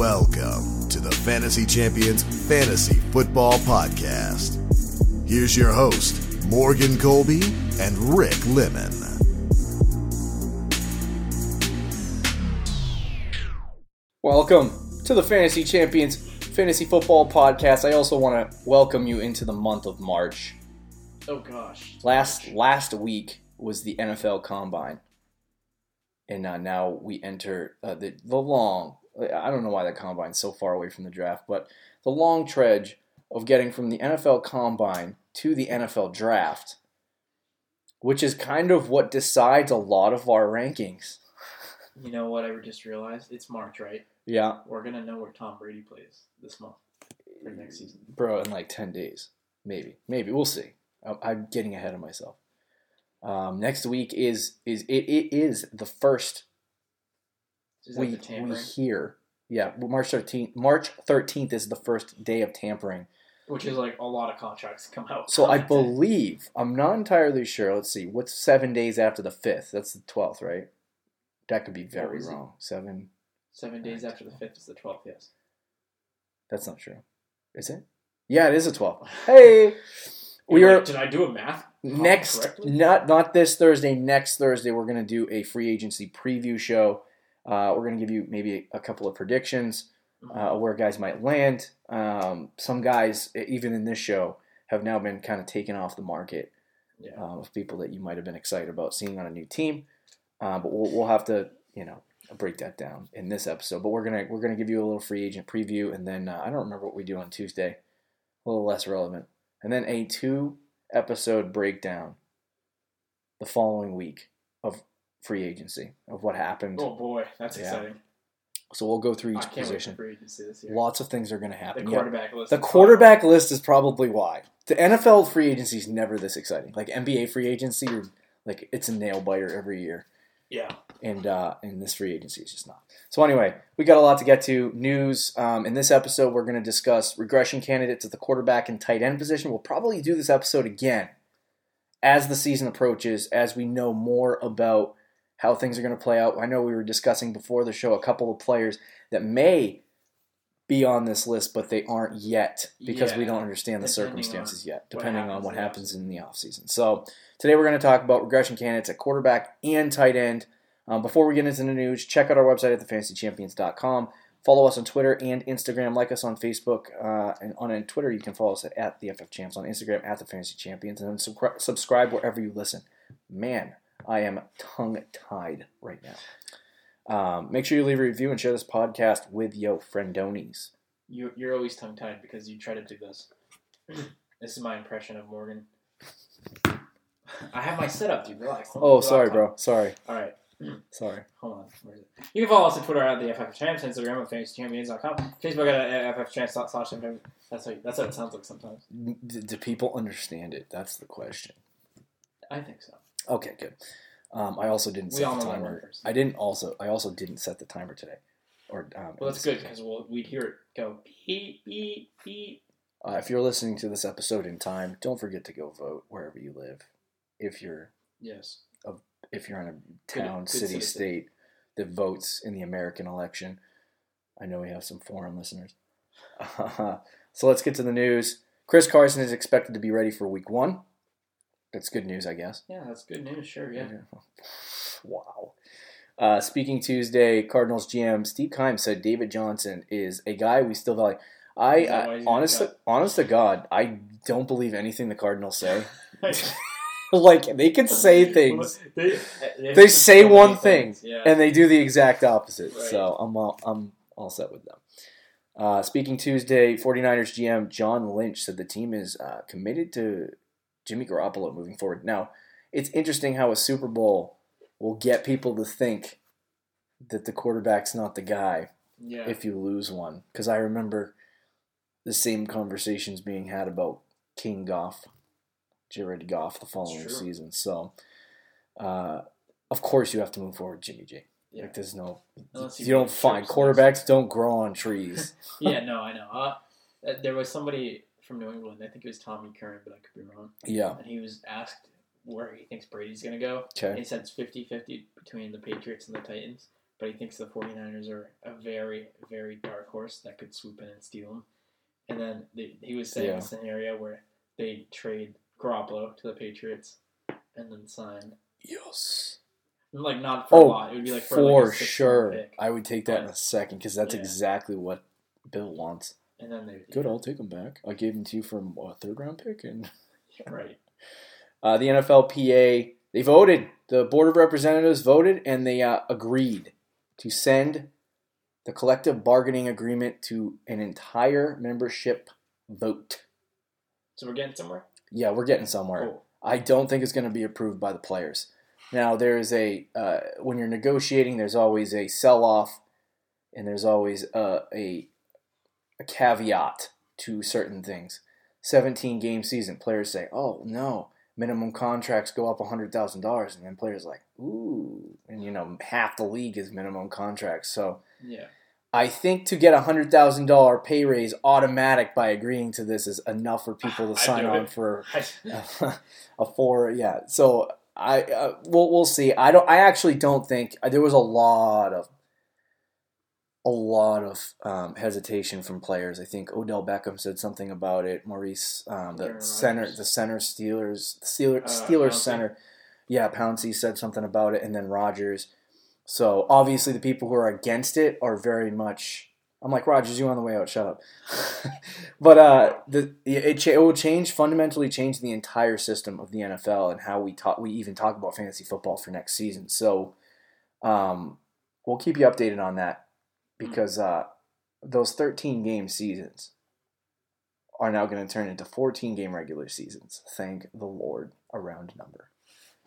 Welcome to the Fantasy Champions Fantasy Football Podcast. Here's your host, Morgan Colby and Rick Lemon. Welcome to the Fantasy Champions Fantasy Football Podcast. I also want to welcome you into the month of March. Oh gosh. Last last week was the NFL Combine, and uh, now we enter uh, the the long. I don't know why the Combine's so far away from the draft, but the long trudge of getting from the NFL Combine to the NFL Draft, which is kind of what decides a lot of our rankings. You know what I just realized? It's March, right? Yeah, We're gonna know where Tom Brady plays this month for next season. bro, in like 10 days. Maybe. Maybe. We'll see. I'm, I'm getting ahead of myself. Um, next week is is it, it is the first Is we, we hear. Yeah, March 13th. March 13th is the first day of tampering. Which is like a lot of contracts come out. So I believe, I'm not entirely sure. Let's see. What's 7 days after the 5th? That's the 12th, right? That could be very was it? wrong. 7 seven days after the fifth is the twelfth. Yes. That's not true. Is it? Yeah, it is a 12th. Hey. We are like, Did I do a math? next correctly? not not this thursday next thursday we're going to do a free agency preview show uh, we're going to give you maybe a couple of predictions uh, where guys might land. Um, some guys even in this show have now been kind of taken off the market Yeah. um, of people that you might have been excited about seeing on a new team. Uh, but we'll, we'll have to you know break that down in this episode. But we're gonna we're gonna give you a little free agent preview and then uh, i don't remember what we do on tuesday. A little less relevant. And then a two episode breakdown the following week of free agency of what happened. Oh boy, that's Yeah. exciting. So we'll go through each position. for free agency this year. Lots of things are going to the happen. Yeah. quarterback list. The quarterback list is probably why. The NFL free agency is never this exciting. Like NBA free agency, you're, like it's a nail biter every year, Yeah. and uh, and this free agency is just not. So anyway, we got a lot to get to. News. Um, in this episode, we're going to discuss regression candidates at the quarterback and tight end position. We'll probably do this episode again as the season approaches, as we know more about how things are going to play out. I know we were discussing before the show a couple of players that may be on this list, but they aren't yet because we don't understand the circumstances yet, what depending on what happens in the offseason. So today we're going to talk about regression candidates at quarterback and tight end. Um, before we get into the news, check out our website at thefantasychampions.com. Follow us on Twitter and Instagram. Like us on Facebook. Uh, and on Twitter, you can follow us at, at the FF Champs. On Instagram, at the Fantasy Champions. And then subscri- subscribe wherever you listen. Man, I am tongue tied right now. Um, make sure you leave a review and share this podcast with yo friendonis. You, you're always tongue tied because you try to do this. this is my impression of Morgan. I have my setup, dude. Relax. Don't Oh, sorry, bro. Sorry. All right. Sorry. Hold on. Where is it? You can follow us on Twitter at the FF Champs, Instagram at fantasychampions.com, Facebook at FF Champs slash That's how that's how it sounds like sometimes. D- do people understand it? That's the question. I think so. Okay, good. Um, I also didn't set the timer. I didn't also. I also didn't set the timer today. Or um, Well, that's good because we'll, we'd hear it go beep beep beep. Uh, if you're listening to this episode in time, don't forget to go vote wherever you live. If you're Yes. if you're in a town, good city, citizen. state that votes in the American election, I know we have some foreign listeners. so let's get to the news. Chris Carson is expected to be ready for Week One. That's good news, I guess. Yeah, that's good news. Sure. Yeah. Wow. Uh, speaking Tuesday, Cardinals GM Steve Keim said David Johnson is a guy we still value. I, why I honestly, honest to God, I don't believe anything the Cardinals say. like they can say things they, They say one thing, Yeah. and they do the exact opposite. Right. So I'm all, I'm all set with them. Uh, speaking Tuesday, 49ers GM John Lynch said the team is uh, committed to Jimmy Garoppolo moving forward. Now, it's interesting how a Super Bowl will get people to think that the quarterback's not the guy yeah. if you lose one. Because I remember the same conversations being had about King Goff, Jared Goff, the following true. season. So, uh, of course, you have to move forward, Jimmy G. Yeah. Like, there's no, Unless you, you don't find quarterbacks don't grow on trees. yeah. No, I know. Uh, uh, there was somebody from New England. I think it was Tommy Curran, but I could be wrong. yeah. And he was asked where he thinks Brady's going to go. Okay. He said it's 50-50 between the Patriots and the Titans. but he thinks the 49ers are a very, very dark horse that could swoop in and steal him. And then they, he was saying Yeah. a scenario where they trade Garoppolo to the Patriots and then sign, Yes. like not for a Oh, lot. It would be like for, for like a sure. I would take that in a second because that's Yeah. exactly what Bill wants. And then they Good, I'll take them back. I gave them to you from a third round pick, and right. uh, the NFLPA they voted. The Board of Representatives voted, and they uh, agreed to send the collective bargaining agreement to an entire membership vote. So we're getting somewhere. Yeah, we're getting somewhere. Cool. I don't think it's going to be approved by the players. Now, there's a uh, when you're negotiating, there's always a sell off, and there's always uh, a a caveat to certain things. 17 game season, players say, "Oh no, minimum contracts go up hundred thousand dollars," and then players like, "Ooh," and you know half the league is minimum contracts. So Yeah. I think to get a hundred thousand dollar pay raise automatic by agreeing to this is enough for people to sign on it. for a four yeah so i uh, we'll, we'll see i don't i actually don't think uh, there was a lot of a lot of um, hesitation from players i think odell beckham said something about it maurice um, the Aaron center Rodgers. the center steelers the steelers, Uh, steelers center yeah Pouncey said something about it and then Rodgers so obviously the people who are against it are very much I'm like Rodgers, you on the way out? Shut up. but uh, the it, cha- it will change fundamentally change the entire system of the NFL and how we talk. We even talk about fantasy football for next season. So, um, we'll keep you updated on that because uh, those 13 game seasons are now going to turn into 14 game regular seasons. Thank the Lord, a round number.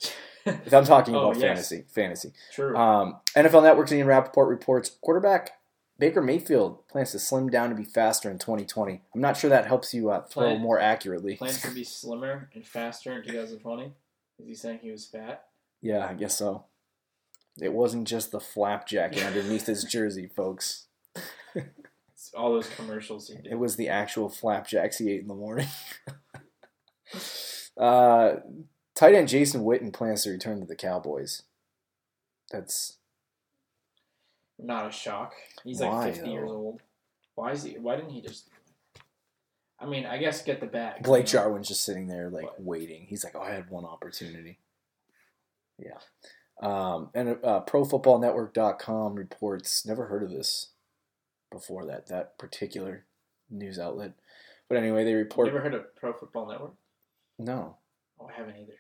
If I'm talking Oh, about yes. fantasy, fantasy. True. Um, NFL Network's Ian Rapoport reports quarterback Baker Mayfield plans to slim down to be faster in 2020. I'm not sure that helps you uh, throw Plan- more accurately. Plans to be slimmer and faster in 2020. Is he saying he was fat? Yeah, I guess so. It wasn't just the flapjack underneath his jersey, folks. It's all those commercials he did. It was the actual flapjacks he ate in the morning. uh, tight end Jason Witten plans to return to the Cowboys. That's Not a shock. He's Why, like 50 though? years old. Why is he? Why didn't he just? I mean, I guess get the bag. Blake you know? Jarwin's just sitting there like What? waiting. He's like, "Oh, I had one opportunity." Yeah. Um, and uh, ProFootballNetwork.com reports. Never heard of this before that that particular news outlet. But anyway, they You report. Never heard of Pro Football Network? No, Oh, I haven't either.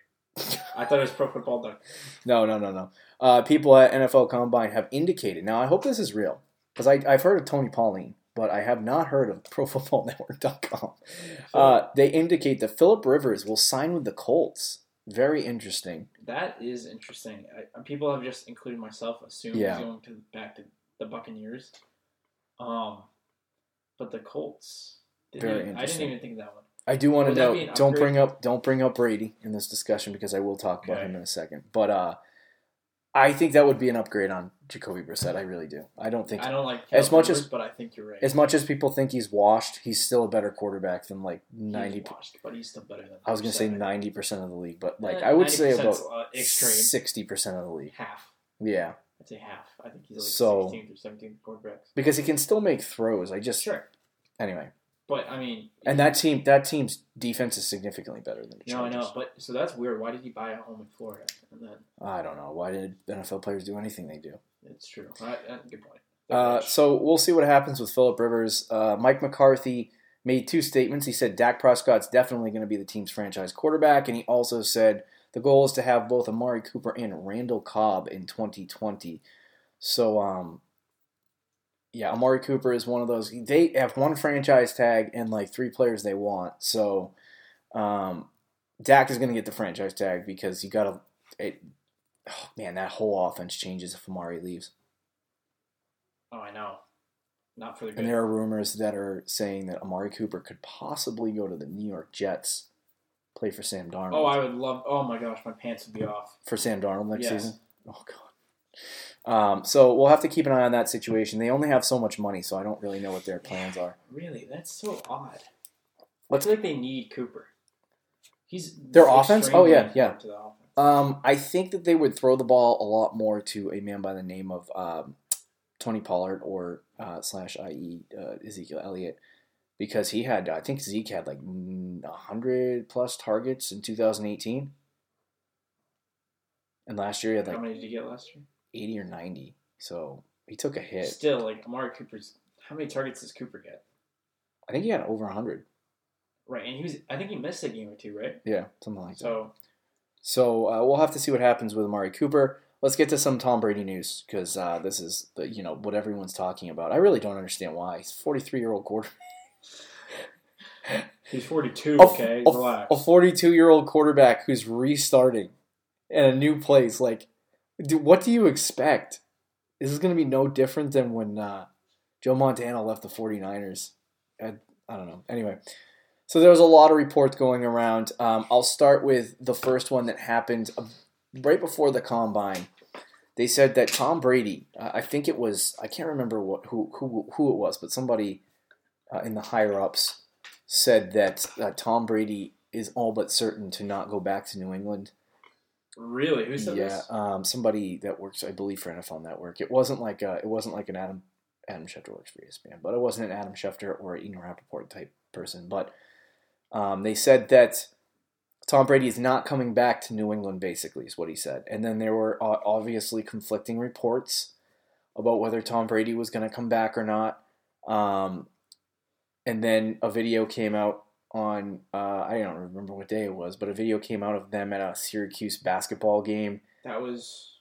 I thought it was Pro Football Network. no, no, no, no. Uh, people at NFL Combine have indicated. Now, I hope this is real because I've heard of Tony Pauline, but I have not heard of ProFootballNetwork.com. Uh, they indicate that Philip Rivers will sign with the Colts. Very interesting. That is interesting. I, people have just, including myself, assumed Yeah. he's going to back to the Buccaneers. Um, but the Colts. Very even- I didn't even think of that one. I do want to Would know. Don't bring up don't bring up Brady in this discussion because I will talk about Okay. him in a second. But uh, I think that would be an upgrade on Jacoby Brissett. I really do. I don't think I don't like As much as- but I think you're right. as much as people think he's washed, he's still a better quarterback than like He's ninety. washed, but he's still better than. I was gonna say ninety percent of the league, but like Eh, I would say 90% 's, about uh, sixty percent of the league. half. Yeah, I'd say half. I think he's like So- 16th or 17th quarterbacks. because he can still make throws. I just Sure, anyway, but I mean, and that team that team's defense is significantly better than the no, I know, but so that's weird. Why did he buy a home in Florida? And then I don't know why did NFL players do anything they do. it's true. Right, good point. Uh, so we'll see what happens with Philip Rivers. Uh, Mike McCarthy made two statements. He said Dak Prescott's definitely going to be the team's franchise quarterback, and he also said the goal is to have both Amari Cooper and Randall Cobb in 2020. So, um, yeah, Amari Cooper is one of those. They have one franchise tag and like three players they want. So, um, Dak is going to get the franchise tag because you got to. It, oh, man, that whole offense changes if Amari leaves. oh, I know. Not for the good. And there are rumors that are saying that Amari Cooper could possibly go to the New York Jets, play for Sam Darnold. oh, I would love. Oh my gosh, my pants would be off. for Sam Darnold next Yes. season. Oh God. Um, so we'll have to keep an eye on that situation. They only have so much money, so I don't really know what their plans are. Really, that's so odd. I What's like they need Cooper. He's Their offense? Oh, yeah, yeah. important To the offense. Um, I think that they would throw the ball a lot more to a man by the name of um, Tony Pollard or uh, slash IE uh, Ezekiel Elliott because he had I think Zeke had like hundred plus targets in 2018, and last year he had How many did you get last year? 80 or 90. So he took a hit. Still, like Amari Cooper's. How many targets does Cooper get? I think he had over 100. Right, and he was. I think he missed a game or two, right? Yeah, something like that. So So uh, we'll have to see what happens with Amari Cooper. Let's get to some Tom Brady news because uh, this is the you know what everyone's talking about. I really don't understand why he's 43 year old quarterback. he's forty-two. Okay, a- relax. a 42 year old quarterback who's restarting in a new place. Like, do, what do you expect? This is going to be no different than when uh, Joe Montana left the 49ers. I, I don't know. Anyway, so there was a lot of reports going around. Um, I'll start with the first one that happened uh, right before the combine. They said that Tom Brady, uh, I think it was, I can't remember what who who, who it was, but somebody uh, in the higher ups said that uh, Tom Brady is all but certain to not go back to New England. Really? Who said yeah, this? um, somebody that works, I believe, for NFL Network. It wasn't like a, it wasn't like an Adam Adam Schefter works for ESPN, but it wasn't an Adam Schefter or Ian Rapoport type person. But um, they said that Tom Brady is not coming back to New England. Basically, is what he said. And then there were uh, obviously conflicting reports about whether Tom Brady was going to come back or not. Um, and then a video came out on uh, I don't remember what day it was, but a video came out of them at a Syracuse basketball game, That was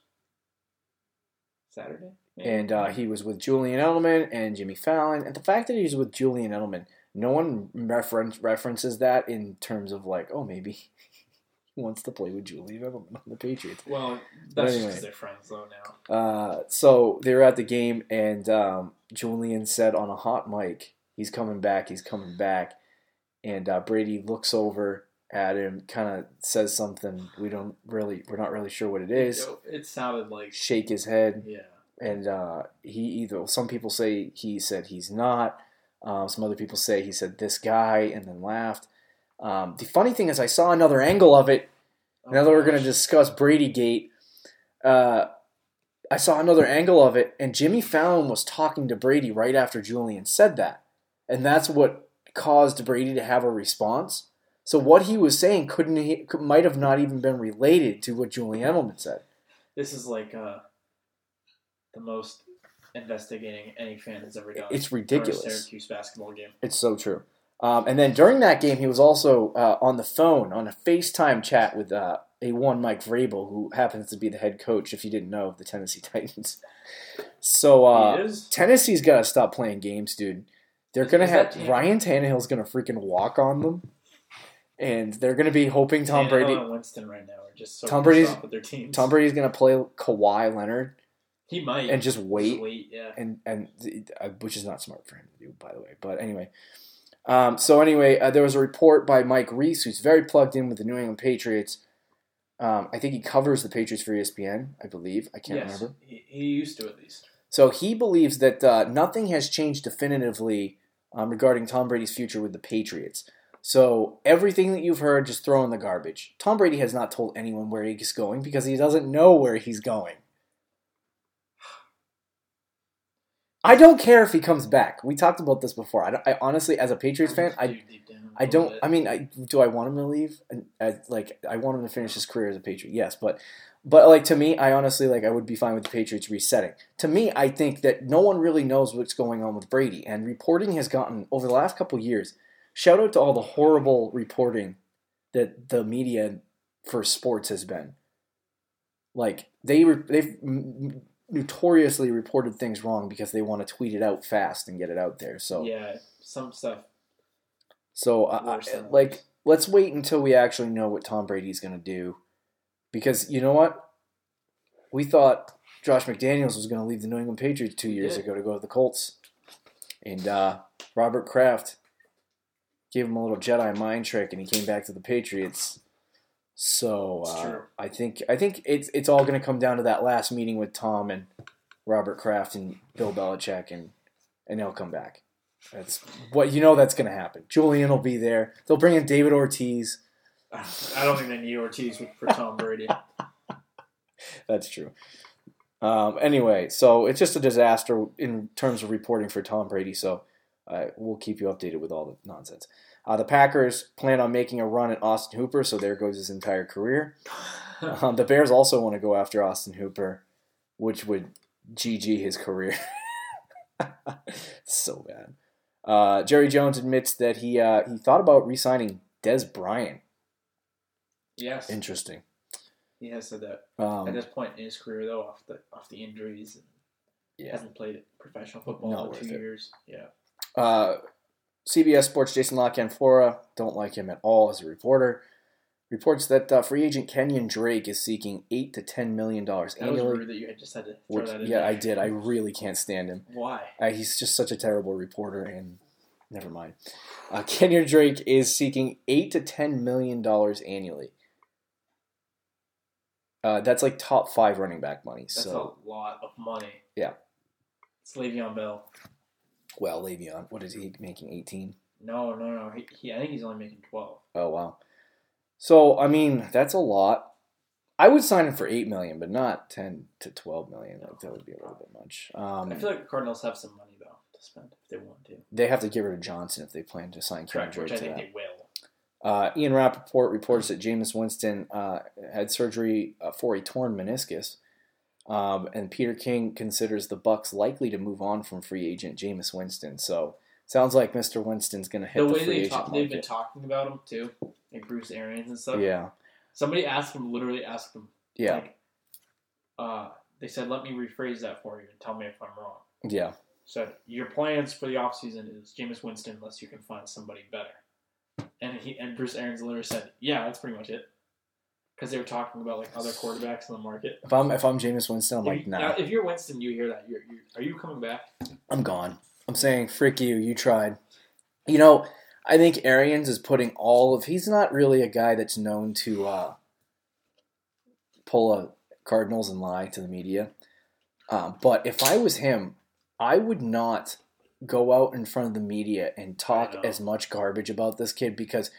Saturday. maybe? and uh, he was with Julian Edelman and Jimmy Fallon. And the fact that he's with Julian Edelman, no one reference references that in terms of like, oh, maybe he wants to play with Julian Edelman on the Patriots. well, that's just anyway. because they're friends though now. Uh, so they were at the game, and um, Julian said on a hot mic, "He's coming back. He's coming back." And uh, Brady looks over at him, kind of says something. We don't really, we're not really sure what it is. It sounded like Shake his head, yeah. and uh, he either some people say he said he's not. Um, some other people say he said this guy, and then laughed. Um, the funny thing is, I saw another angle of it now that we're going to discuss Brady Gate, uh, I saw another angle of it, and Jimmy Fallon was talking to Brady right after Julian said that. And that's what caused Brady to have a response. So what he was saying couldn't he, could, might have not even been related to what Julian Edelman said. This is like uh, the most investigating any fan has ever done. It's ridiculous. Syracuse basketball game. It's so true. Um, and then during that game, he was also uh, on the phone on a FaceTime chat with uh, a one Mike Vrabel, who happens to be the head coach, if you didn't know, of the Tennessee Titans. So uh. Tennessee's got to stop playing games, dude. They're gonna have Ryan Tannehill's gonna freaking walk on them, and they're gonna be hoping Tom Tannehill Brady. and Winston right now are just so Tom Tom Brady's- Brady's with their teams. Tom Brady's gonna play Kawhi Leonard he might and just wait, wait. Yeah. and and uh, which is not smart for him to do, by the way. But anyway, um, so anyway, uh, there was a report by Mike Reiss, who's very plugged in with the New England Patriots. Um, I think he covers the Patriots for ESPN, I believe. I can't yes, remember. He, he used to at least. So he believes that uh, nothing has changed definitively um, regarding Tom Brady's future with the Patriots. So everything that you've heard, just throw in the garbage. Tom Brady has not told anyone where he's going because he doesn't know where he's going. I don't care if he comes back. We talked about this before. I, I honestly, as a Patriots fan, I Deep, deep down I don't. bit. I mean, I, do I want him to leave? And I, like, I want him to finish his career as a Patriot. Yes, but but like to me, I honestly like I would be fine with the Patriots resetting. To me, I think that no one really knows what's going on with Brady, and reporting has gotten over the last couple years. Shout out to all the horrible reporting that the media for sports has been. Like they re- they've m- notoriously reported things wrong because they want to tweet it out fast and get it out there. So yeah, some stuff. So, uh, like, let's wait until we actually know what Tom Brady's going to do, because you know what? We thought Josh McDaniels was going to leave the New England Patriots two years ago to go to the Colts, and uh, Robert Kraft gave him a little Jedi mind trick, and he came back to the Patriots. So uh. I think I think it's it's all going to come down to that last meeting with Tom and Robert Kraft and Bill Belichick, and and they'll come back. That's what you know. That's going to happen. Julian will be there. They'll bring in David Ortiz. I don't think they need Ortiz for Tom Brady. That's true. Um, anyway, so it's just a disaster in terms of reporting for Tom Brady. So uh, we'll keep you updated with all the nonsense. Uh, the Packers plan on making a run at Austin Hooper, so there goes his entire career. Um, the Bears also want to go after Austin Hooper, which would GG his career. so bad. Uh, Jerry Jones admits that he uh, he thought about re-signing Dez Bryant. yes, Interesting. he has said that. Um, At this point in his career, though, off the off the injuries, and yeah. hasn't played professional football Not in two it. years. Yeah, Uh, CBS Sports Jason La Canfora, don't like him at all as a reporter, reports that uh, free agent Kenyan Drake is seeking eight to ten million dollars annually. that you had just had to throw Which, that in yeah, there. I did. I really can't stand him. Why? Uh, he's just such a terrible reporter, and never mind. Uh, Kenyan Drake is seeking eight to ten million dollars annually. Uh, that's like top five running back money. That's so, a lot of money. Yeah. It's Le'Veon Bell. well, Le'Veon, what is he making? Eighteen. No, no, no. He, he, I think he's only making twelve. Oh wow. So I mean, that's a lot. I would sign him for eight million, but not ten to twelve million. Like that would be a little bit much. Um, I feel like the Cardinals have some money though to spend if they want to. they have to get rid of Johnson if they plan to sign Kenyan Correct, Drake which I think that. they will. Uh, Ian Rapoport reports that Jameis Winston uh, had surgery uh, for a torn meniscus, um, and Peter King considers the Bucs likely to move on from free agent Jameis Winston. So sounds like Mr. Winston's going to hit The the, way free they talk, they've been talking about him too, like Bruce Arians and stuff. Yeah, Somebody asked him, literally asked him, yeah, like, uh, they said, "Let me rephrase that for you and tell me if I'm wrong." yeah. So your plans for the offseason is Jameis Winston unless you can find somebody better. And he and Bruce Arians literally said, "Yeah, that's pretty much it." Because they were talking about like other quarterbacks in the market. If I'm if I'm Jameis Winston, I'm If like, nah, now, if you're Winston, you hear that. You're, you're, are you coming back? I'm gone. I'm saying, frick you, you tried. You know, I think Arians is putting all of. He's not really a guy that's known to uh, pull a Cardinals and lie to the media. Um, but if I was him, I would not go out in front of the media and talk as much garbage about this kid because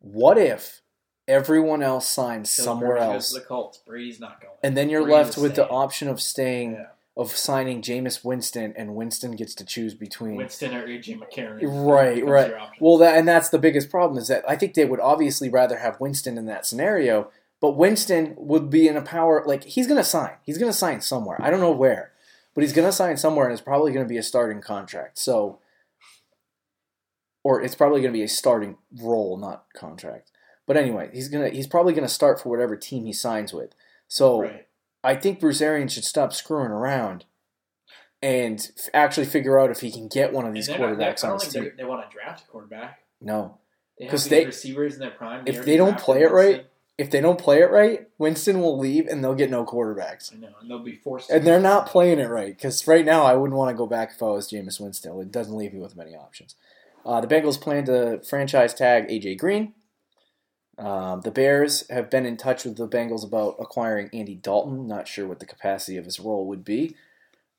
what if everyone else signs So somewhere else the Colts. Brady's not going. and then you're Brady's left with the option of staying Yeah. Of signing Jameis Winston and Winston gets to choose between Winston or AJ McCarron. Right, right. Well, that and that's the biggest problem is that I think they would obviously rather have Winston in that scenario, but Winston would be in a power like he's going to sign. He's going to sign somewhere. I don't know where, but he's going to sign somewhere, and it's probably going to be a starting contract. So, or it's probably going to be a starting role, not contract. But anyway, he's gonna he's probably going to start for whatever team he signs with. So right. I think Bruce Arians should stop screwing around. And f- actually figure out if he can get one of these quarterbacks on his team. they, they want to draft a quarterback. No, They have 'Cause these they- receivers in their prime. if they don't play it right, Winston. if they don't play it right, Winston will leave and they'll get no quarterbacks. I know, and they'll be forced. to And they're not playing it right because right now I wouldn't want to go back if I was Jameis Winston. It doesn't leave you with many options. Uh, the Bengals plan to franchise tag AJ Green. Um, the Bears have been in touch with the Bengals about acquiring Andy Dalton. Not sure what the capacity of his role would be.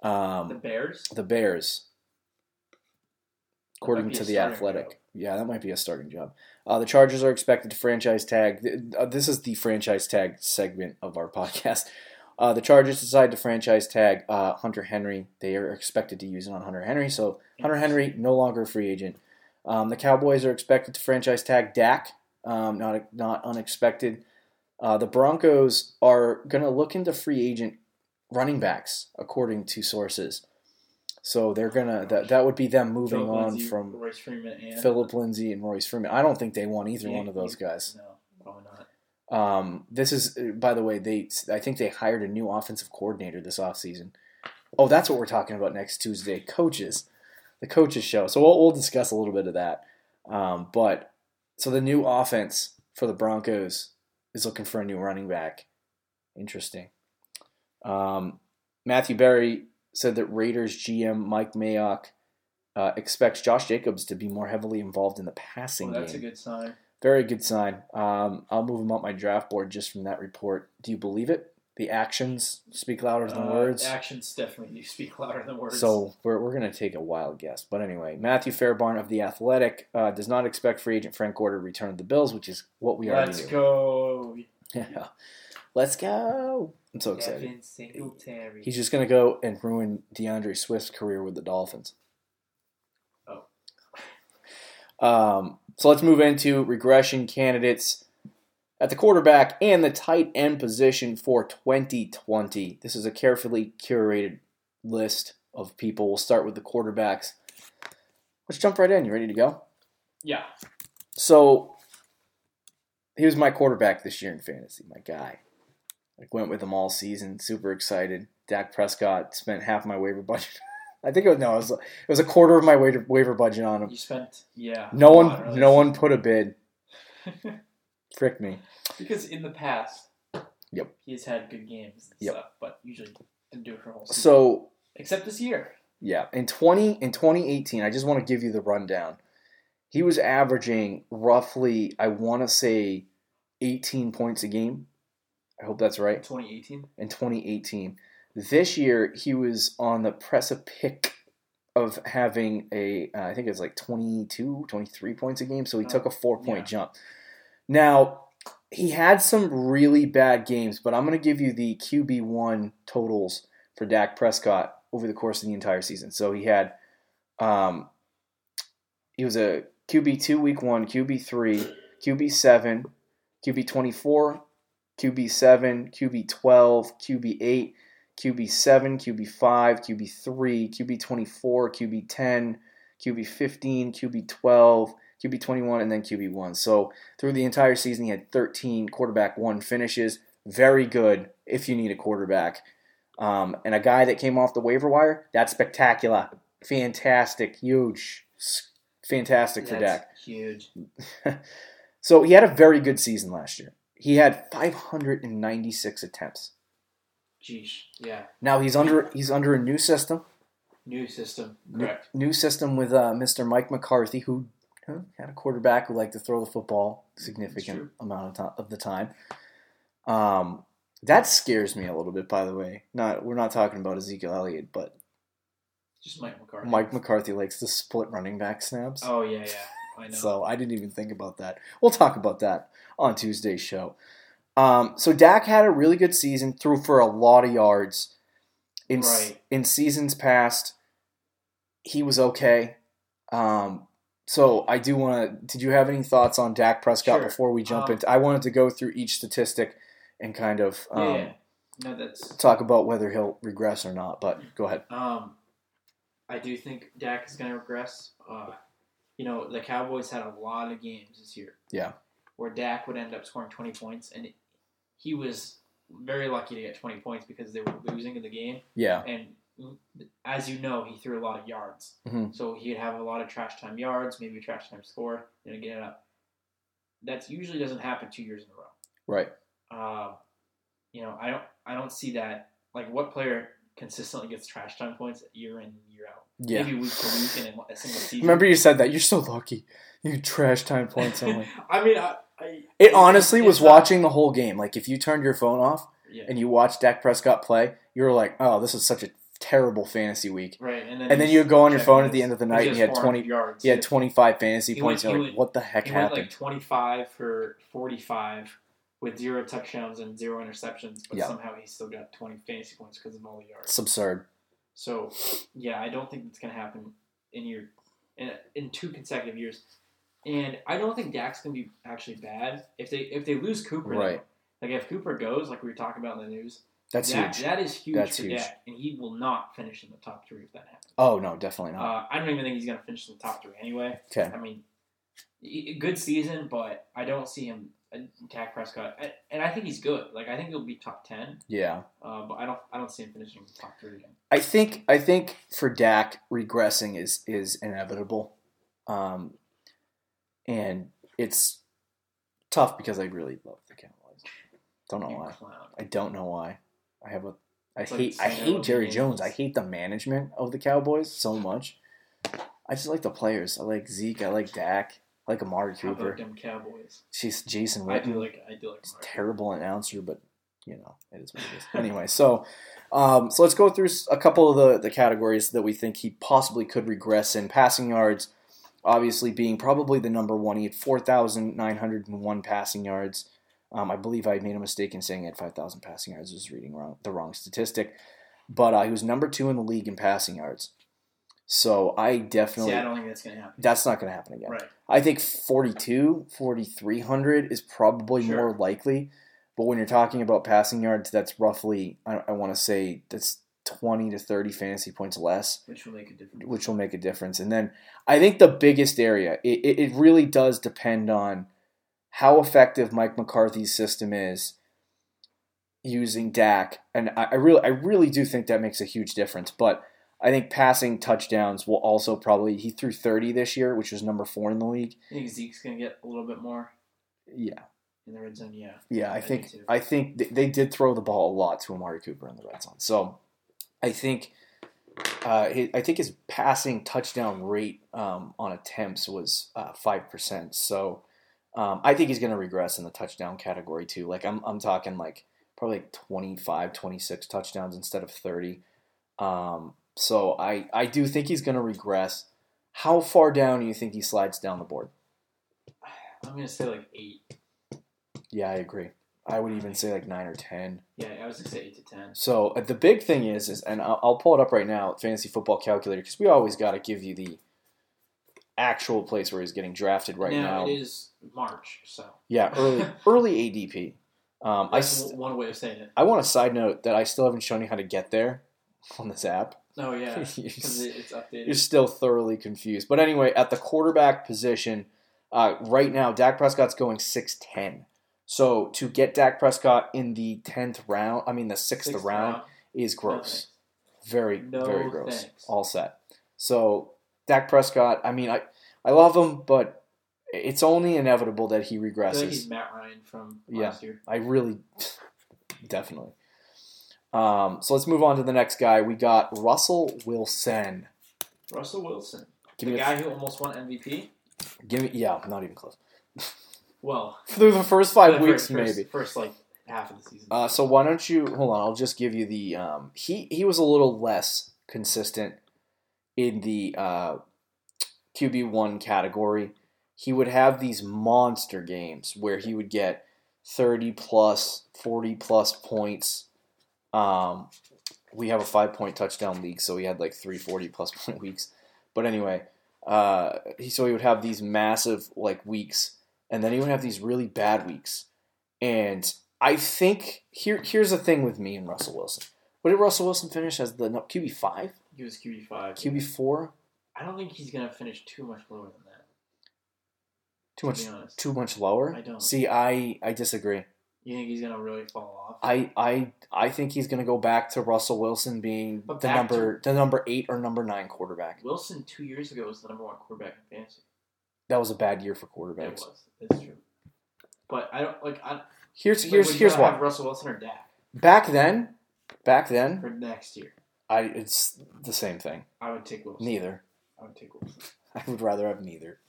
The Um, Bears. the Bears, according to the Athletic. job. Yeah, that might be a starting job. Uh, the Chargers are expected to franchise tag. uh, This is the franchise tag segment of our podcast. Uh, the Chargers decide to franchise tag uh, Hunter Henry. They are expected to use it on Hunter Henry. So Hunter Henry no longer a free agent. Um, the Cowboys are expected to franchise tag Dak. Um, not not unexpected. Uh, the Broncos are going to look into free agent running backs, according to sources. So they're gonna that that would be them moving Philip on Lindsay, from Royce Freeman and Philip Lindsay and Royce Freeman. I don't think they want either Yeah, one of those guys. No, probably not. Um, this is, by the way, they I think they hired a new offensive coordinator this offseason. Oh, that's what we're talking about next Tuesday. Coaches, the coaches show. So we'll, we'll discuss a little bit of that. Um, but so the new offense for the Broncos is looking for a new running back. Interesting. Um, Matthew Berry said that Raiders GM Mike Mayock uh, expects Josh Jacobs to be more heavily involved in the passing Well, that's game. a good sign. Very good sign. Um, I'll move him up my draft board just from that report. Do you believe it? The actions speak louder than Uh, words. Actions definitely do speak louder than words. So we're, we're going to take a wild guess. But anyway, Matthew Fairburn of The Athletic uh, does not expect free agent Frank Gore to return to the Bills, which is what we already let's knew. go. Yeah. Let's go! I'm so excited. He's just gonna go and ruin D'Andre Swift's career with the Dolphins. Oh. Um, so let's move into regression candidates at the quarterback and the tight end position for 2020. This is a carefully curated list of people. We'll start with the quarterbacks. Let's jump right in. You ready to go? yeah. So he was my quarterback this year in fantasy, my guy. I went with him all season, super excited. Dak Prescott spent half my waiver budget. I think it was no, it was, it was a quarter of my waiver waiver budget on him. You spent yeah. No one, really. no one put a bid. Frick me. because in the past, Yep. he's had good games and Yep. stuff, but usually didn't do it for a whole season. So except this year. yeah, in twenty in twenty eighteen, I just want to give you the rundown. He was averaging roughly, I want to say, eighteen points a game. I hope that's right. 2018. in 2018. This year, he was on the precipice of having a, uh, I think it was like 22, 23 points a game. So he Oh, took a four point yeah. jump. Now, he had some really bad games, but I'm going to give you the QB1 totals for Dak Prescott over the course of the entire season. So he had, um, he was a QB2 week one, QB3, QB7, QB24, QB7, QB12, QB8, QB7, QB5, QB3, QB24, QB10, QB15, QB12, QB21, and then QB1. So through the entire season, he had 13 quarterback one finishes. Very good if you need a quarterback. Um, and a guy that came off the waiver wire, that's spectacular. Fantastic, huge, fantastic for That's Dak. huge. So he had a very good season last year. He had 596 attempts. Geesh. Yeah. Now he's under he's under a new system, New system. new, Correct. new system with uh, Mr. Mike McCarthy, who had a quarterback who liked to throw the football significant amount of, time, of the time. Um, that scares me a little bit. By the way, not we're not talking about Ezekiel Elliott, but Just Mike McCarthy. Mike McCarthy likes to split running back snaps. Oh yeah, yeah. I know. So I didn't even think about that. We'll talk about that on Tuesday's show. Um, so Dak had a really good season, threw for a lot of yards. In Right. in seasons past, he was okay. Um, so I do want to. Did you have any thoughts on Dak Prescott Sure. before we jump Um, into? I wanted to go through each statistic and kind of um, yeah. No, that's talk about whether he'll regress or not. But go ahead. Um, I do think Dak is going to regress. Uh, you know, the Cowboys had a lot of games this year. Yeah. Where Dak would end up scoring 20 points, and he was very lucky to get 20 points because they were losing in the game. Yeah, And as you know, he threw a lot of yards. Mhm. So he'd have a lot of trash time yards, maybe trash time score, and get it up. That usually doesn't happen two years in a row. right. Um, you know, I don't, I don't see that. Like, what player consistently gets trash time points year in year out? Yeah. Maybe week to week and in a single season. Remember you said that. You're so lucky. You trash time points. I'm I mean, I, I, It honestly was not- watching the whole game. Like if you turned your phone off Yeah. and you watched Dak Prescott play, you were like, "Oh, this is such a terrible fantasy week." right, and then And then you go on your phone at the end of the night and you had 20 yards. He had 25 fantasy He points. went- You're like, went- "What the heck He went happened?" like 25 for 45 with zero touchdowns and zero interceptions, but Yeah. somehow he still got 20 fantasy points because of all the yards. It's absurd. So, yeah, I don't think it's going to happen in your in, in two consecutive years. And I don't think Dak's going to be actually bad if they if they lose Cooper. though. Right. Like if Cooper goes, like we were talking about in the news, That's that, huge. that is huge That's for huge. Dak, and he will not finish in the top three if that happens. Oh no, definitely not. Uh, I don't even think he's going to finish in the top three anyway. Okay. I mean, good season, but I don't see him. uh, Dak Prescott, and I think he's good. Like I think he'll be top ten, Yeah. uh, but I don't. I don't see him finishing top three again. I think I think for Dak regressing is is inevitable, um, and it's tough because I really love the Cowboys. Don't know You why. clown. I don't know why. I have a. I It's hate. I I hate Jerry Jones. I hate the management of the Cowboys so much. I just like the players. I like Zeke. I like Dak. I like Amari How Cooper. about them Cowboys? She's Jason I do like. I do like. He's terrible announcer, but you know it is what it is. anyway, so um, so let's go through a couple of the the categories that we think he possibly could regress in. Passing yards, obviously being probably the number one. He had four thousand nine hundred and one passing yards. Um, I believe I made a mistake in saying he had 5,000 passing yards. I was reading wrong, the wrong statistic. But uh, he was number two in the league in passing yards. So I definitely. See, I don't think that's going to happen. that's not going to happen again. Right. I think 42, 4,300 is probably Sure. more likely. But when you're talking about passing yards, that's roughly, I, I want to say, that's 20 to 30 fantasy points less Which will make a difference. which will make a difference. And then I think the biggest area, it, it, it really does depend on how effective Mike McCarthy's system is using Dak. And I, I really I really do think that makes a huge difference. But I think passing touchdowns will also probably he threw 30 this year, which was number four in the league. I think Zeke's going to get a little bit more Yeah. in the red zone. Yeah. Yeah, I I think. I think th- they did throw the ball a lot to Amari Cooper in the red zone. So I think uh, hi- I think his passing touchdown rate um, on attempts was uh, five percent. So um, I think he's going to regress in the touchdown category too. Like I'm I'm talking like probably like 25, 26 touchdowns instead of thirty. Um, so I I do think he's going to regress. How far down do you think he slides down the board? I'm going to say like eight. Yeah, I agree. I would even say like nine or ten. Yeah, I was going to say eight to ten. So uh, the big thing is, is and I'll, I'll pull it up right now, fantasy football calculator, because we always got to give you the actual place where he's getting drafted right now. now, it is March, so Yeah, early early ADP. Um, I, that's w- one way of saying it. I want a side note that I still haven't shown you how to get there on this app. Oh yeah, because it's updated. You're still thoroughly confused. But anyway, at the quarterback position, uh, right now, Dak Prescott's going 6'10. So to get Dak Prescott in the 10th round, I mean the 6th, Sixth round, round. is gross. very, No very gross. thanks. All set. So Dak Prescott, I mean, I, I love him, but it's only inevitable that he I feel like he's regresses. Matt Ryan from Yeah. last year. I really, definitely. Um, so let's move on to the next guy. We got Russell Wilson. Russell Wilson, Give the guy a, who almost won MVP. give me, yeah, not even close. Well, Through the first five the weeks, first- maybe. first like half of the season. Uh, so why don't you hold on? I'll just give you the. Um, he he was a little less consistent in the uh, QB one category. He would have these monster games where he would get thirty plus, forty plus points. Um, we have a five point touchdown league, so he had like three 40 plus point weeks. But anyway, uh, he so he would have these massive like weeks, and then he would have these really bad weeks. And I think here here's the thing with me and Russell Wilson. What did Russell Wilson finish as the QB five, he was QB five. QB four? I don't think he's gonna finish too much lower than that. Too To much, too much lower. I don't. see. I I disagree. You think he's gonna really fall off? I I I think he's going to go back to Russell Wilson being the number the number eight or number nine quarterback. Wilson two years ago was the number one quarterback in fantasy. That was a bad year for quarterbacks. It was. It's true. But I don't like. I, Here's like, here's here's why. have Russell Wilson or Dak Back then, back then, for next year. I it's the same thing. I would take Wilson. Neither. I would take Wilson. I would rather have neither.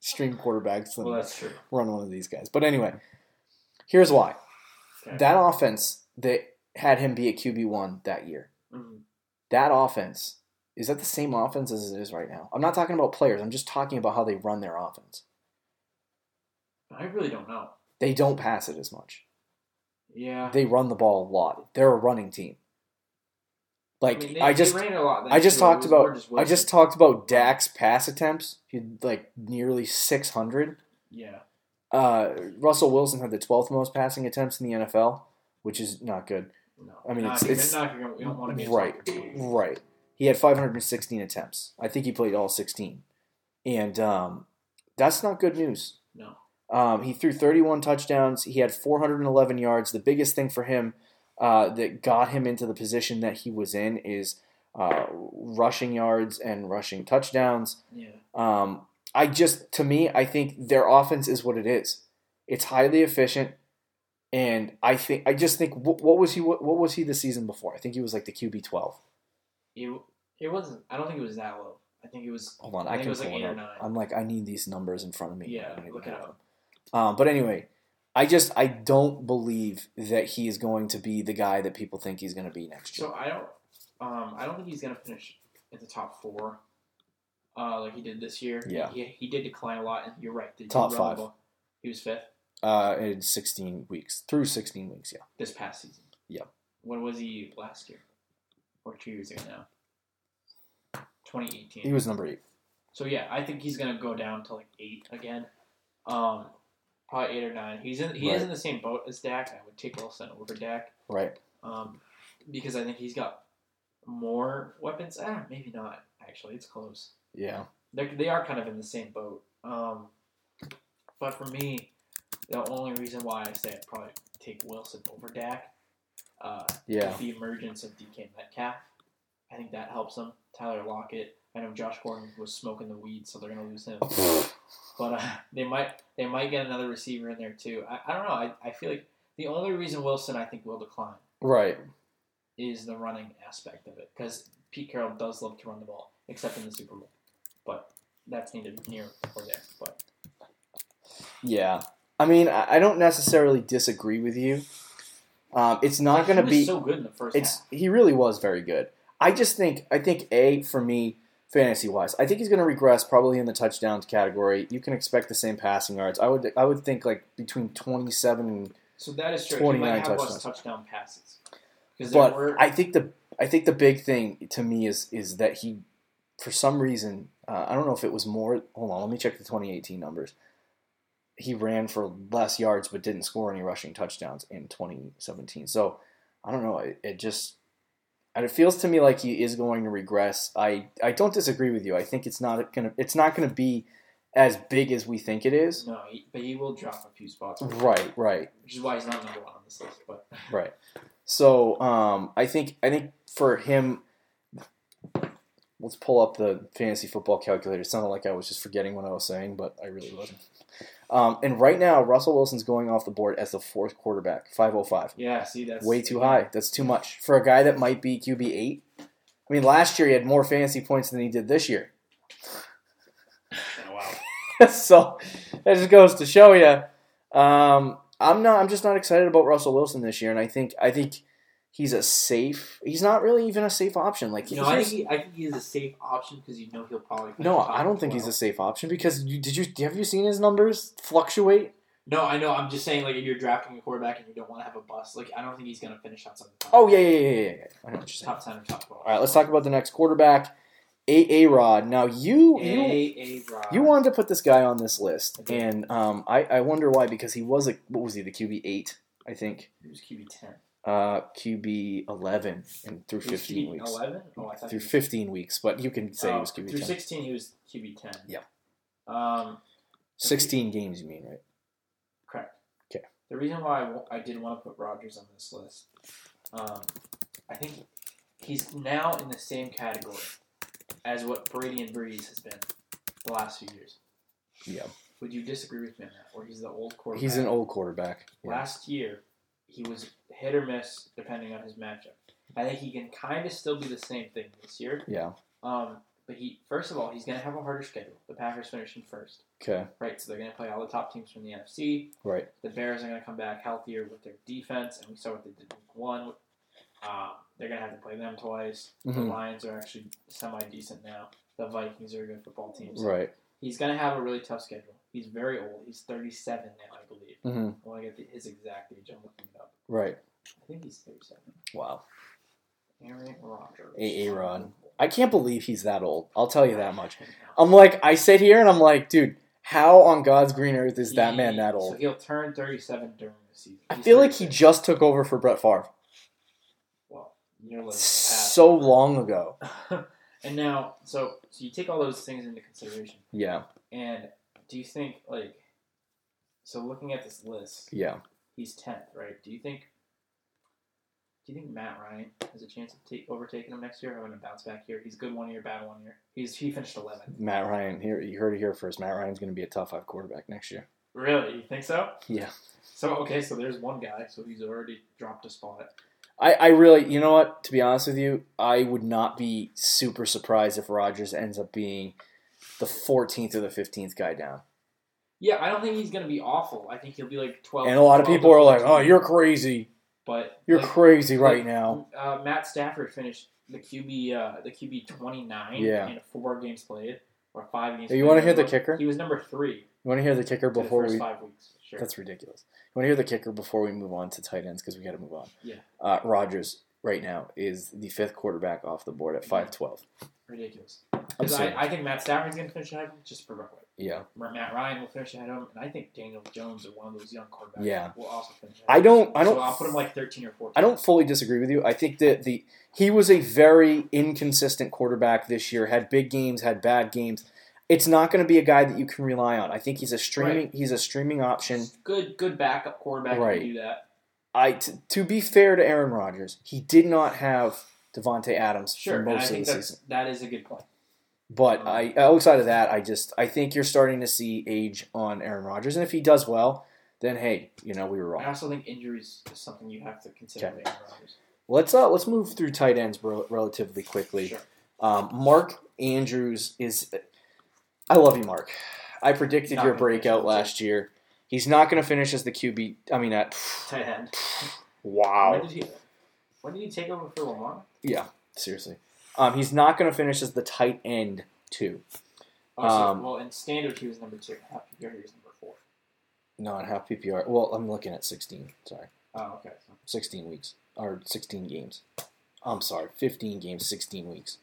Stream quarterbacks than Well, that's true. run one of these guys. But anyway, here's why. Okay. That offense that had him be a QB one that year. Mhm. That offense is that the same offense as it is right now. I'm not talking about players. I'm just talking about how they run their offense. I really don't know. They don't pass it as much. Yeah. They run the ball a lot. They're a running team. Like I, I, mean, they, just a lot. I just talked about just I just talked about Dak's pass attempts. He had like nearly 600. Yeah. Uh, Russell Wilson had the 12th most passing attempts in the NFL, which is not good. No. I mean, it's- it's- gonna- we don't want to be right, right. He had 516 attempts. I think he played all 16, and um, that's not good news. No. Um, he threw 31 touchdowns. He had 411 yards. The biggest thing for him uh, that got him into the position that he was in is uh, rushing yards and rushing touchdowns. Yeah. Um, I just, to me, I think their offense is what it is. It's highly efficient, and I think I just think what, what was he? What, what was he the season before? I think he was like the QB twelve. It, it wasn't. I don't think it was that low. I think it was. Hold on, I I, can it was like pull eight it or up. nine. I'm like, I need these numbers in front of me. Yeah, I don't even look it up. them. Um, but anyway, I just I don't believe that he is going to be the guy that people think he's going to be next year. So I don't. Um, I don't think he's gonna finish in the top four. Uh, like he did this year. Yeah. He, he did decline a lot, and you're right. Top five. He was fifth. Uh, in 16 weeks through 16 weeks. Yeah. this past season. Yep. What was he last year? Or two years ago now? 2018. He was number eight. So yeah, I think he's gonna go down to like eight again. Um, probably eight or nine. He's in. He is in the same boat as Dak. I would take Wilson over Dak. Right. Um, because I think he's got more weapons. Ah, maybe not. Actually, it's close. Yeah. They're, they are kind of in the same boat. Um, but for me, the only reason why I say I'd probably take Wilson over Dak, uh, Yeah. the emergence of DK Metcalf. I think that helps him. Tyler Lockett. I know Josh Gordon was smoking the weed, so they're gonna lose him. But uh, they might they might get another receiver in there too. I, I don't know. I, I feel like the only reason Wilson I think will decline right. is the running aspect of it because Pete Carroll does love to run the ball, except in the Super Bowl. But that's neither near or there. But Yeah. I mean, I don't necessarily disagree with you. Um, it's not going to he was be. so good in the first It's half. he really was very good. I just think I think a for me fantasy wise, I think he's going to regress probably in the touchdowns category. You can expect the same passing yards. I would I would think like between twenty seven and So that is true. 29 might have touchdowns. less touchdown passes. But were I think the I think the big thing to me is is that he for some reason uh, I don't know if it was more. Hold on, let me check the 2018 numbers. He ran for less yards but didn't score any rushing touchdowns in 2017. So I don't know. It, it just and it feels to me like he is going to regress. I I don't disagree with you. I think it's not gonna it's not gonna be as big as we think it is. no, he, but he will drop a few spots, Right, right. which is why he's not number one on this list. But Right. So um, I think I think for him, let's pull up the fantasy football calculator. It sounded like I was just forgetting what I was saying, but I really wasn't. Um, and right now, Russell Wilson's going off the board as the fourth quarterback, five oh five. yeah, see that's Way too high. That's too much for a guy that might be QB eight. I mean, last year he had more fantasy points than he did this year. wow. so that just goes to show you. Um, I'm not. I'm just not excited about Russell Wilson this year, and I think I think he's a safe. He's not really even a safe option. Like know, I think he, I think he's a safe option because you know he'll probably. no, I don't think he's a safe option because you did you have you seen his numbers fluctuate? No, I know. I'm just saying, like, if you're drafting a quarterback and you don't want to have a bust, like, I don't think he's going to finish outside the top. Oh yeah, yeah, yeah, yeah. yeah. I know what you're saying. top ten or top twelve. All right, let's talk about the next quarterback, A A Rod. Now you you you wanted to put this guy on this list, and um, I I wonder why because he was a what was he the QB eight I think. He was QB ten. Uh, QB 11 and through 15 QB weeks. Eleven. Oh, I thought Through he was- 15 weeks, but you can say oh, he was QB through 10. sixteen. He was QB ten. Yeah. Um, 16 games, you mean, right? Correct. Okay. The reason why I, I did want to put Rodgers on this list, um, I think he's now in the same category as what Brady and Brees has been the last few years. Yeah. Would you disagree with me on that? Or he's the old quarterback? He's an old quarterback. Yeah. Last year, he was hit or miss depending on his matchup. I think he can kind of still be the same thing this year. Yeah. Um, but he, first of all, he's going to have a harder schedule. The Packers finishing first, Okay. right? So they're going to play all the top teams from the NFC. Right. The Bears are going to come back healthier with their defense, and we saw what they did week one. Um, they're going to have to play them twice. The Mhm. Lions are actually semi decent now. The Vikings are a good football team. So Right. He's going to have a really tough schedule. He's very old. He's 37 now, I believe. hmm I want to get the, his exact age. I'm looking it up. Right. I think he's 37. Wow. Aaron Rodgers. A- A-Rod. I can't believe he's that old. I'll tell you that much. I'm like, I sit here and I'm like, dude, how on God's green earth is that man that old? So he'll turn 37 during the season. I He's feel like he just took over for Brett Favre Well, so long ago. and now, so so you take all those things into consideration, Yeah. and do you think like, so looking at this list, Yeah. he's 10th, right? Do you think? Do you think Matt Ryan has a chance of take, overtaking him next year? i Having a bounce back here. he's good one year, bad one year. He's he finished 11th. Matt Ryan, here you heard it here first. Matt Ryan's going to be a top five quarterback next year. Really, you think so? Yeah. So okay, so there's one guy, so he's already dropped a spot. I, I really, you know what? To be honest with you, I would not be super surprised if Rodgers ends up being the 14th or the 15th guy down. Yeah, I don't think he's gonna be awful. I think he'll be like 12. And a lot of people are like, "Oh, you're crazy. But You're like, crazy right like, now." Uh, Matt Stafford finished the QB uh, the QB 29 Yeah. in four games played or five games. Hey, you wanna hear the kicker? He was number three You want to hear the kicker for the before first we? five weeks. Sure. That's ridiculous. You want to hear the kicker before we move on to tight ends because we got to move on. Yeah. Uh, Rodgers right now is the fifth quarterback off the board at five twelve. ridiculous. I, I think Matt Stafford's going to finish ahead just for record. Yeah. Matt Ryan will finish ahead of him, and I think Daniel Jones or one of those young quarterbacks Yeah. will also finish. I don't. I don't. I'll put him like thirteen or fourteen. I don't fully disagree with you. I think that the he was a very inconsistent quarterback this year. Had big games, had bad games. It's not going to be a guy that you can rely on. I think he's a streaming. He's a streaming option. Good, good backup quarterback Right. do that. I t- to be fair to Aaron Rodgers, he did not have Davante Adams Sure, for most of the season. that is a good point. But I outside of that, I just I think you're starting to see age on Aaron Rodgers, and if he does well, then hey, you know we were wrong. I also think injuries is something you have to consider. Okay. Let's uh let's move through tight ends rel- relatively quickly. Sure. Um, Mark Andrews is. I love you, Mark. I predicted Not your breakout last year. He's not going to finish as the QB. I mean, at Tight end. wow. When did he? When did he take over for Lamar? Yeah, seriously. Um, he's not going to finish as the tight end too. Oh, so, Um, well, in standard he was number two. Half PPR he was number four. Not half PPR. Well, I'm looking at 16. Sorry, Oh, okay. So, 16 weeks or 16 games. I'm sorry, 15 games, 16 weeks.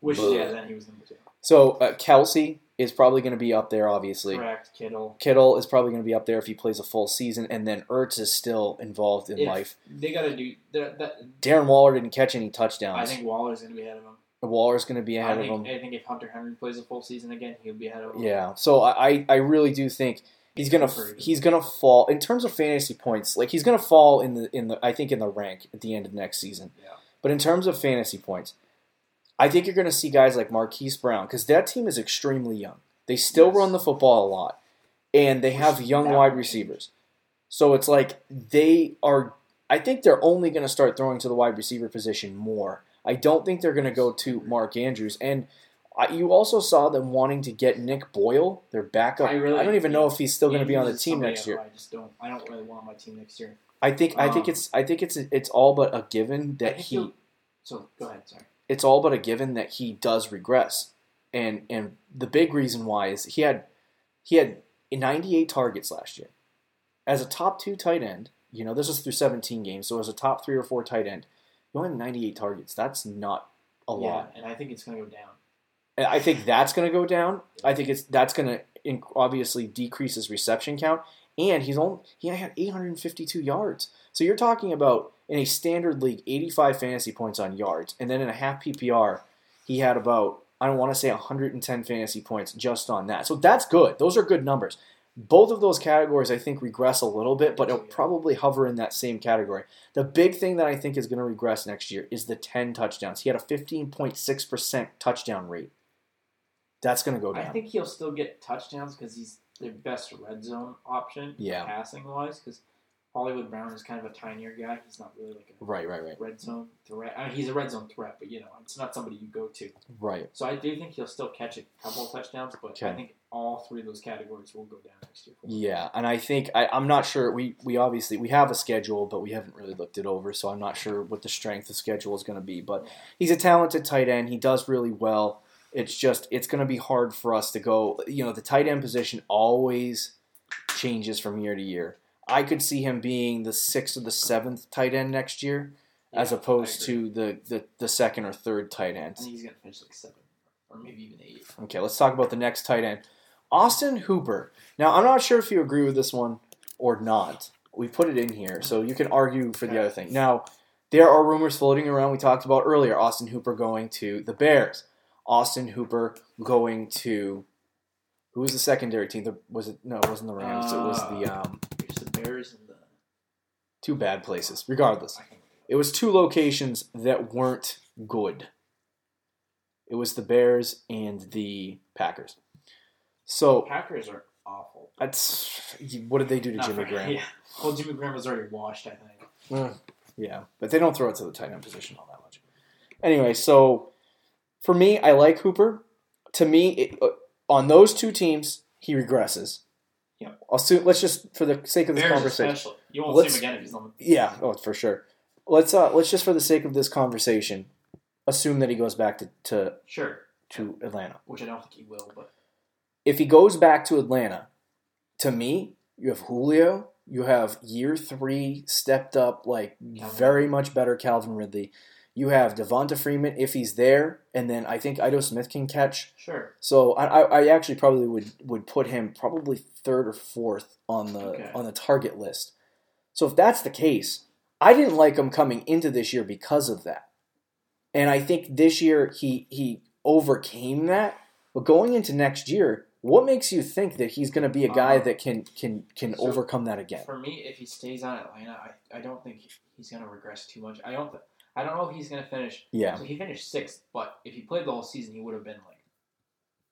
which Ugh. yeah, then he was number two. So uh, Kelce is probably going to be up there, obviously. Correct. Kittle. Kittle is probably going to be up there if he plays a full season, and then Ertz is still involved in If life. They got to do that. that Darren Waller didn't catch any touchdowns. I think Waller's going to be ahead of him. Waller's going to be ahead think, of him. I think if Hunter Henry plays a full season again, he'll be ahead of him. Yeah, so I, I I really do think he's gonna he's gonna fall in terms of fantasy points. Like he's gonna fall in the in the I think in the rank at the end of next season. Yeah. But in terms of fantasy points, I think you're gonna see guys like Marquise Brown because that team is extremely young. They still Yes. run the football a lot, and they have young wide receivers. So it's like they are. I think they're only going to start throwing to the wide receiver position more. I don't think they're going to go to Mark Andrews. And I, you also saw them wanting to get Nick Boyle, their backup. I, really, I don't even know if he's still going to be on the team next year. I just don't. I don't really want my team next year. I think. I think Um, it's. I think it's. It's all but a given that he. So go ahead. Sorry. It's all but a given that he does regress, and and the big reason why is he had he had 98 targets last year as a top two tight end. You know, this is through 17 games, so as a top three or four tight end, you only have 98 targets. That's not a lot. Yeah, and I think it's going to go down. And I think that's going to go down. I think it's that's going to obviously decrease his reception count. And he's only he only had 852 yards. So you're talking about in a standard league, 85 fantasy points on yards, and then in a half PPR, he had about I don't want to say 110 fantasy points just on that. So that's good. Those are good numbers. Both of those categories, I think, regress a little bit, but it'll probably hover in that same category. The big thing that I think is going to regress next year is the 10 touchdowns. He had a 15.6% touchdown rate. That's going to go down. I think he'll still get touchdowns because he's their best red zone option, Yeah. passing wise. Because Hollywood Brown is kind of a tinier guy. He's not really like a Right, right, right, red zone threat. I mean, he's a red zone threat, but you know, it's not somebody you go to. right. So I do think he'll still catch a couple of touchdowns, but Okay. I think all three of those categories will go down next year. Yeah, and I think I, I'm not sure. We we obviously we have a schedule, but we haven't really looked it over, so I'm not sure what the strength of schedule is going to be. But he's a talented tight end. He does really well. It's just it's going to be hard for us to go. You know, the tight end position always changes from year to year. I could see him being the sixth or the seventh tight end next year, as opposed to the, the the second or third tight end. I think he's gonna finish like seven or maybe even eight. Okay, let's talk about the next tight end, Austin Hooper. Now, I'm not sure if you agree with this one or not. We put it in here, so you can argue for the other thing. Now, there are rumors floating around. We talked about earlier. Austin Hooper going to the Bears. Austin Hooper going to who was the secondary team? The, was it no? It wasn't the Rams. it was the um, the Bears and the. two bad places. Regardless, it was two locations that weren't good. It was the Bears and the Packers. So Packers are awful. That's what did they do to Not Jimmy Graham? Yeah. Well, Jimmy Graham was already washed, I think. Mm, yeah, but they don't throw it to the tight end position all that much. Anyway, so for me, I like Hooper. To me, it, uh, on those two teams, he regresses. Yep. Assume, let's just, for the sake of this Bears conversation, especially. You won't Let's- see him again if he's on the. yeah, oh, for sure. Let's uh, let's just for the sake of this conversation, assume that he goes back to, to Sure. to Atlanta. Which I don't think he will, but If he goes back to Atlanta, to me, You have Julio. You have year three stepped up, like Calvin. very much better Calvin Ridley. You have Devonta Freeman if he's there, and then I think Ito Smith can catch. Sure. So I, I actually probably would would put him probably third or fourth on the Okay. on the target list. So if that's the case, I didn't like him coming into this year because of that, and I think this year he he overcame that. But going into next year, what makes you think that he's going to be a guy Uh, that can can can so overcome that again? For me, if he stays on Atlanta, I, I don't think he's gonna regress too much. I don't th- I don't know if he's gonna finish. Yeah, So he finished sixth, but if he played the whole season, he would have been like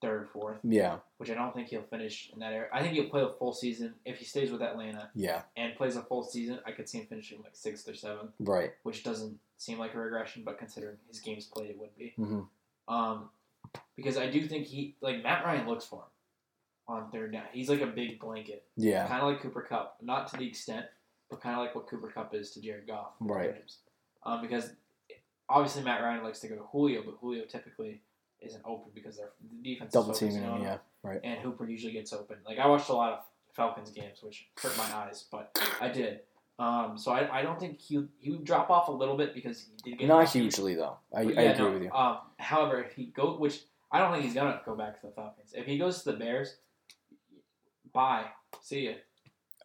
third, fourth, yeah, which I don't think he'll finish in that area. I think he'll play the full season if he stays with Atlanta yeah, and plays a full season. I could see him finishing like sixth or seventh, right. which doesn't seem like a regression, but considering his games played, it would be. hmm Um, because I do think he like Matt Ryan looks for him on third down. He's like a big blanket, Yeah, kind of like Cooper Kupp, not to the extent, but kind of like what Cooper Kupp is to Jared Goff. Right. Um, because obviously Matt Ryan likes to go to Julio, but Julio typically isn't open because their the defense double is teaming him. Yeah, right. and Hooper usually gets open. Like I watched a lot of Falcons games, which hurt my eyes, but I did. Um, so I, I don't think he he would drop off a little bit because he did get Not hugely though. I, But I agree no, with you. Um, however, if he go, which I don't think he's gonna go back to the Falcons. If he goes to the Bears, bye, see ya.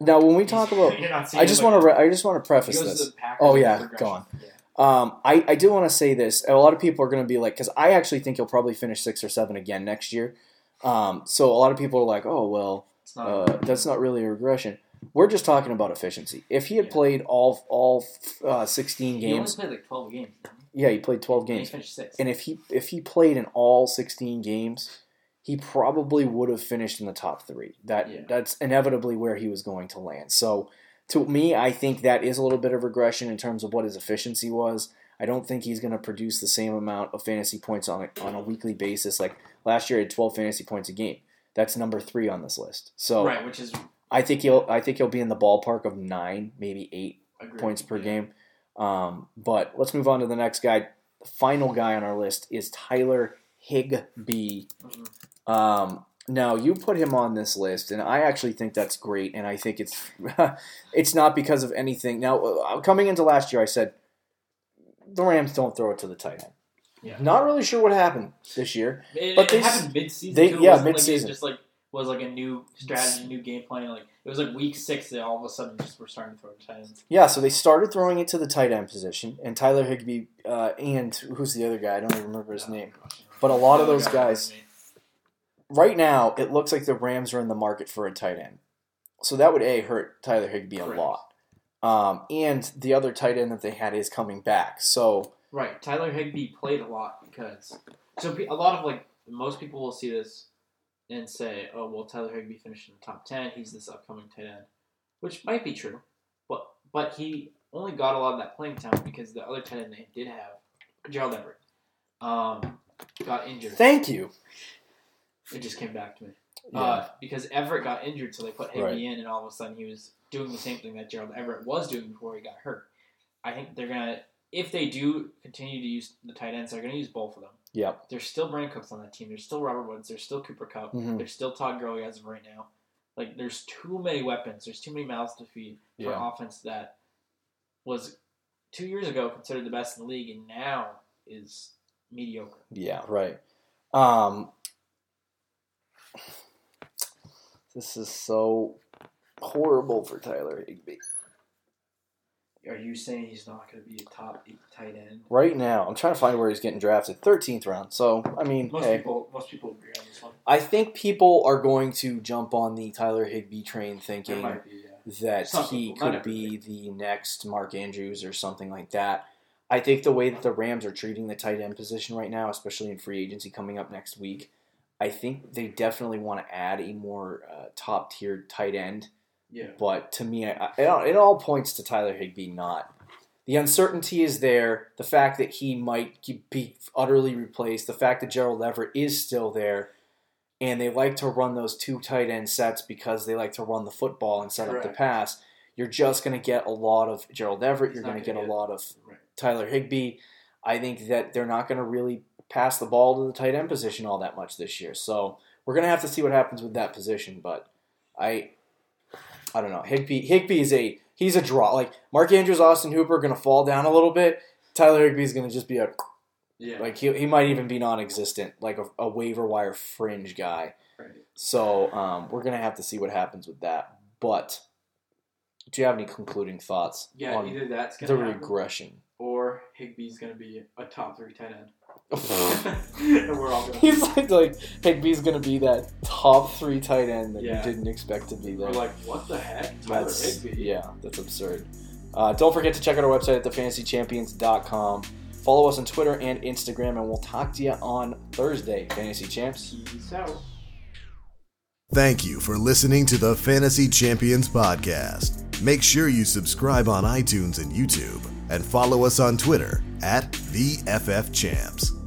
Now, when we talk about, You're not seeing I just want to, re- I just want to preface this. to the Packers, Oh, yeah, progression. go on. Yeah. Um, I, I do want to say this. A lot of people are going to be like, because I actually think he'll probably finish six or seven again next year. Um, so a lot of people are like, oh well, not. uh, that's not really a regression. We're just talking about efficiency. If he had Yeah. played all all uh, sixteen he only games, played like twelve games. yeah, he played twelve And he games. finished sixth. And if he if he played in all sixteen games, he probably would have finished in the top three. That Yeah. that's inevitably where he was going to land. So to me, I think that is a little bit of regression in terms of what his efficiency was. I don't think he's going to produce the same amount of fantasy points on a, on a weekly basis. Like last year, he had twelve fantasy points a game. That's number three on this list. So right, which is I think he'll I think he'll be in the ballpark of nine, maybe eight agreed. points per Yeah. game. Um, but let's move on to the next guy. The final guy on our list is Tyler Higbee. Mhm. Um, now you put him on this list, and I actually think that's great. And I think it's it's not because of anything. Now uh, coming into last year, I said the Rams don't throw it to the tight end. Yeah. Not really sure what happened this year. It, But it they happened mid-season. they- yeah, wasn't like it mid-season. just like was like a new strategy, new game plan. Like it was like week six that all of a sudden just were starting to throw tight ends. Yeah, so they started throwing it to the tight end position, and Tyler Higbee uh, and who's the other guy? I don't even remember his Oh, name. But a lot of those guy guys-. Right now it looks like the Rams are in the market for a tight end. So that would a hurt Tyler Higbee a lot. Um, and the other tight end that they had is coming back. So Right, Tyler Higbee played a lot because so a lot of like most people will see this and say, "Oh, well, Tyler Higbee finished in the top ten. He's this upcoming tight end," which might be true, but but he only got a lot of that playing time because the other tight end they did have, Gerald Everett, um, got injured. thank you. It just came back to me. Yeah. Uh, because Everett got injured, so they put Higbee Right. in, and all of a sudden he was doing the same thing that Gerald Everett was doing before he got hurt. I think they're gonna, if they do continue to use the tight ends, they're gonna use both of them. Yep. There's still Brandin Cooks on that team. There's still Robert Woods. There's still Cooper Kupp. Mhm. There's still Todd Gurley as of right now. Like there's too many weapons. There's too many mouths to feed for Yeah. an offense that was two years ago considered the best in the league, and now is mediocre. Yeah, right. Um, this is so horrible for Tyler Higbee. Are you saying he's not going to be a top eight tight end? Right now, I'm trying to find where he's getting drafted. 13th round. So, I mean, Most hey. people, most people agree on this one. I think people are going to jump on the Tyler Higbee train thinking be, yeah. that Some he people, could be the next Mark Andrews or something like that. I think the way that the Rams are treating the tight end position right now, especially in free agency coming up next week, I think they definitely want to add a more uh, top tier tight end. Yeah. But to me, I, it, all, it all points to Tyler Higbee not. The uncertainty is there. The fact that he might be utterly replaced. The fact that Gerald Everett is still there. And they like to run those two tight end sets because they like to run the football and set up the pass. You're just going to get a lot of Gerald Everett. You're going to get gonna a lot of Right. Tyler Higbee. I think that they're not going to really pass the ball to the tight end position all that much this year. So we're going to have to see what happens with that position. But I, I don't know. Higbee Higbee is a he's a draw. Like Mark Andrews, Austin Hooper are gonna fall down a little bit. Tyler Higbee is gonna just be a Yeah. like he, he might even be non-existent, like a, a waiver wire fringe guy. right. So um, we're gonna have to see what happens with that. But do you have any concluding thoughts Yeah, either that's the gonna happen, regression? or Higbee's gonna be a top three tight end. and we're all gonna. He's like like Higbee's gonna be that top three tight end that Yeah. you didn't expect to be there. We're like, what the heck, Tyler That's Higbee? yeah, that's absurd. Uh, don't forget to check out our website at thefantasychampions.com. Follow us on Twitter and Instagram, and we'll talk to you on Thursday, Fantasy Champs. Peace out. Thank you for listening to the Fantasy Champions Podcast. Make sure you subscribe on iTunes and YouTube and follow us on Twitter at the FF Champs.